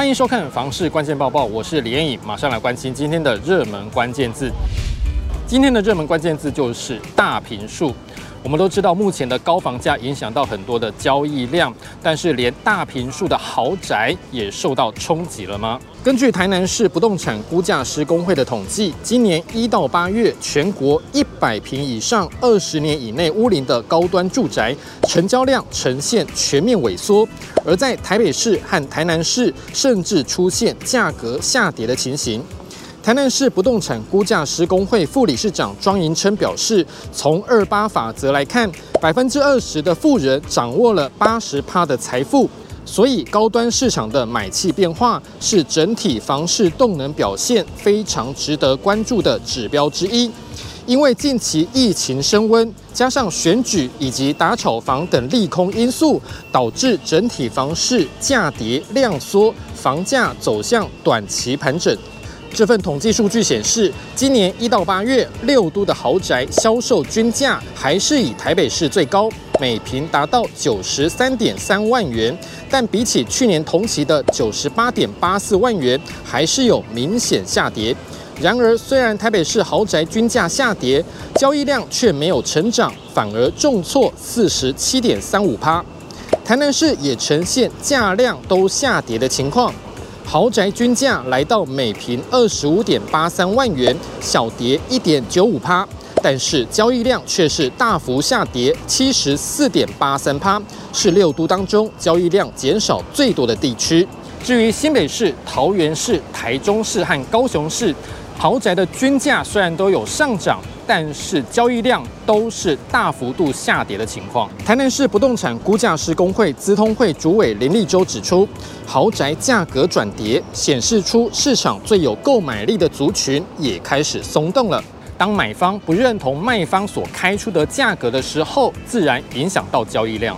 欢迎收看《房市关键报报》，我是李彦颖，马上来关心今天的热门关键字。今天的热门关键字就是大平数。我们都知道，目前的高房价影响到很多的交易量，但是连大坪数的豪宅也受到冲击了吗？根据台南市不动产估价师公会的统计，今年一到八月，全国一百坪以上、二十年以内屋龄的高端住宅成交量呈现全面萎缩，而在台北市和台南市，甚至出现价格下跌的情形。台南市不动产估价师工会副理事长庄银琛表示，从二八法则来看，百分之二十的富人掌握了八十趴的财富，所以高端市场的买气变化是整体房市动能表现非常值得关注的指标之一。因为近期疫情升温，加上选举以及打炒房等利空因素，导致整体房市价跌量缩，房价走向短期盘整。这份统计数据显示，今年一到八月，六都的豪宅销售均价还是以台北市最高，每坪达到九十三点三万元，但比起去年同期的九十八点八四万元，还是有明显下跌。然而，虽然台北市豪宅均价下跌，交易量却没有成长，反而重挫四十七点三五趴。台南市也呈现价量都下跌的情况。豪宅均价来到每平二十五点八三万元，小跌一点九五趴，但是交易量却是大幅下跌七十四点八三趴，是六都当中交易量减少最多的地区。至于新北市、桃园市、台中市和高雄市，豪宅的均价虽然都有上涨。但是交易量都是大幅度下跌的情况。台南市不动产估价师公会资通会主委林立洲指出，豪宅价格转跌，显示出市场最有购买力的族群也开始松动了。当买方不认同卖方所开出的价格的时候，自然影响到交易量。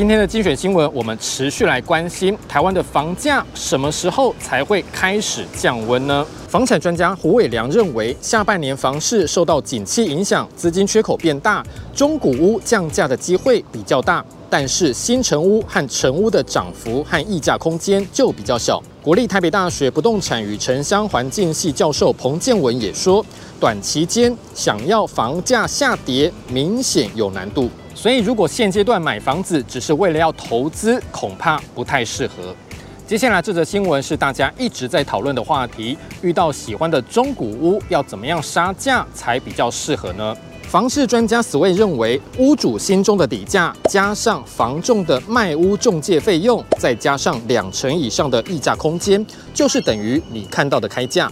今天的精选新闻，我们持续来关心台湾的房价什么时候才会开始降温呢？房产专家胡伟良认为，下半年房市受到景气影响，资金缺口变大，中古屋降价的机会比较大，但是新城屋和城屋的涨幅和溢价空间就比较小。国立台北大学不动产与城乡环境系教授彭建文也说，短期间想要房价下跌，明显有难度。所以，如果现阶段买房子只是为了要投资，恐怕不太适合。接下来这则新闻是大家一直在讨论的话题：遇到喜欢的中古屋，要怎么样杀价才比较适合呢？房市专家 Sway 认为，屋主心中的底价加上房仲的卖屋中介费用，再加上两成以上的溢价空间，就是等于你看到的开价。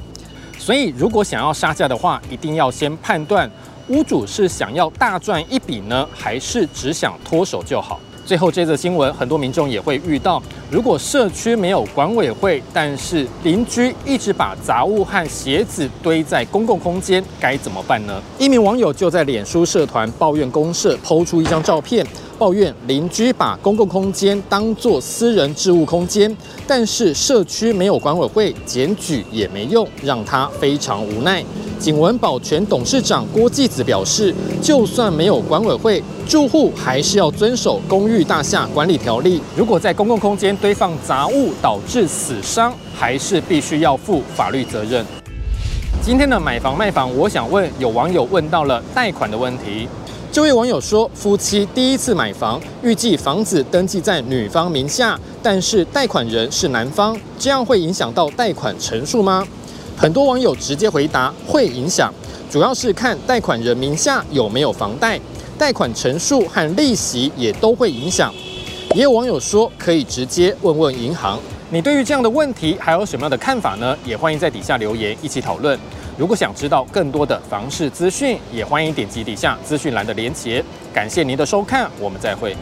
所以，如果想要杀价的话，一定要先判断。屋主是想要大赚一笔呢，还是只想脱手就好？最后这则新闻，很多民众也会遇到，如果社区没有管委会，但是邻居一直把杂物和鞋子堆在公共空间，该怎么办呢？一名网友就在脸书社团抱怨公社抛出一张照片。抱怨邻居把公共空间当作私人置物空间，但是社区没有管委会，检举也没用，让他非常无奈。景文保全董事长郭继子表示，就算没有管委会，住户还是要遵守公寓大厦管理条例。如果在公共空间堆放杂物导致死伤，还是必须要负法律责任。今天的买房卖房，我想问，有网友问到了贷款的问题。这位网友说，夫妻第一次买房，预计房子登记在女方名下，但是贷款人是男方，这样会影响到贷款成数吗？很多网友直接回答会影响，主要是看贷款人名下有没有房贷，贷款成数和利息也都会影响。也有网友说可以直接问问银行。你对于这样的问题还有什么样的看法呢？也欢迎在底下留言一起讨论。如果想知道更多的房市资讯，也欢迎点击底下资讯栏的连结。感谢您的收看，我们再会。